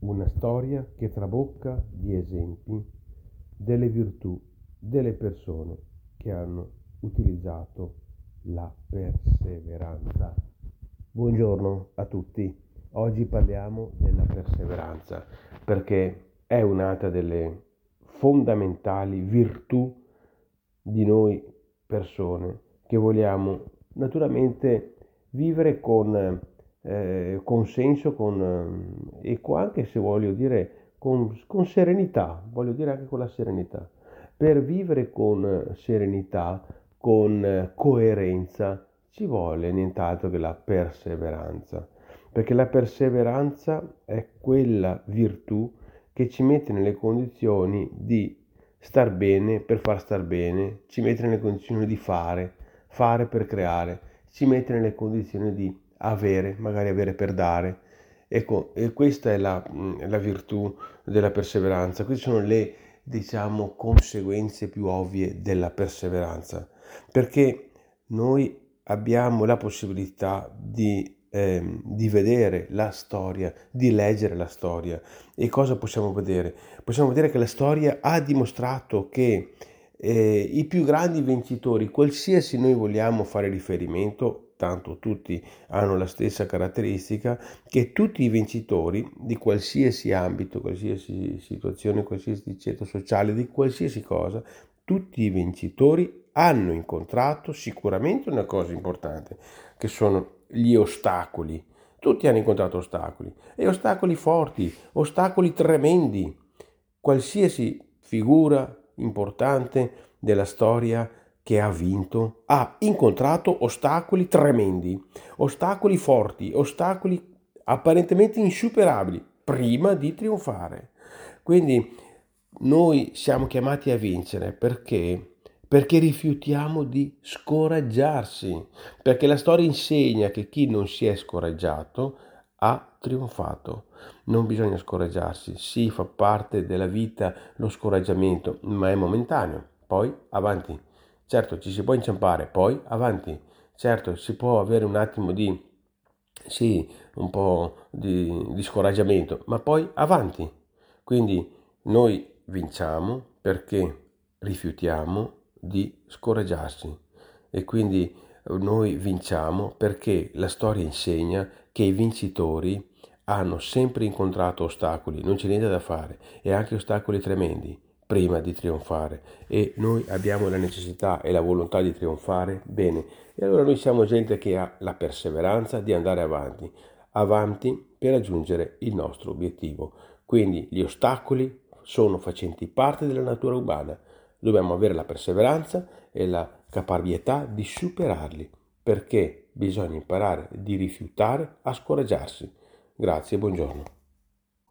una storia che trabocca di esempi delle virtù delle persone che hanno utilizzato la perseveranza. Buongiorno a tutti, oggi parliamo della perseveranza perché è un'altra delle fondamentali virtù di noi persone che vogliamo naturalmente vivere con eh, con senso con, eh, e anche se voglio dire con, con serenità, voglio dire anche con la serenità. Per vivere con serenità, con coerenza, ci vuole nient'altro che la perseveranza, perché la perseveranza è quella virtù che ci mette nelle condizioni di star bene per far star bene, ci mette nelle condizioni di fare, fare per creare, ci mette nelle condizioni di avere, magari avere per dare. Ecco, questa è la, mm, la virtù della perseveranza, queste sono le, diciamo, conseguenze più ovvie della perseveranza, perché noi abbiamo la possibilità di eh, di vedere la storia, di leggere la storia. E cosa possiamo vedere? Possiamo vedere che la storia ha dimostrato che eh, i più grandi vincitori, qualsiasi noi vogliamo fare riferimento, tanto tutti hanno la stessa caratteristica, che tutti i vincitori di qualsiasi ambito, qualsiasi situazione, qualsiasi ceto sociale, di qualsiasi cosa, tutti i vincitori hanno incontrato sicuramente una cosa importante, che sono gli ostacoli. Tutti hanno incontrato ostacoli, e ostacoli forti, ostacoli tremendi. Qualsiasi figura importante della storia che ha vinto ha incontrato ostacoli tremendi, ostacoli forti, ostacoli apparentemente insuperabili prima di trionfare. Quindi noi siamo chiamati a vincere perché perché rifiutiamo di scoraggiarsi, perché la storia insegna che chi non si è scoraggiato ha trionfato. Non bisogna scoraggiarsi, sì, fa parte della vita lo scoraggiamento, ma è momentaneo. Poi avanti. Certo, ci si può inciampare, poi avanti. Certo, si può avere un attimo di, sì, un po' di, di scoraggiamento, ma poi avanti. Quindi noi vinciamo perché rifiutiamo di scoraggiarsi e quindi noi vinciamo perché la storia insegna che i vincitori hanno sempre incontrato ostacoli, non c'è niente da fare e anche ostacoli tremendi prima di trionfare. E noi abbiamo la necessità e la volontà di trionfare, bene, e allora noi siamo gente che ha la perseveranza di andare avanti, avanti per raggiungere il nostro obiettivo. Quindi gli ostacoli sono facenti parte della natura umana, dobbiamo avere la perseveranza e la caparbietà di superarli, perché bisogna imparare di rifiutare a scoraggiarsi. Grazie e buongiorno.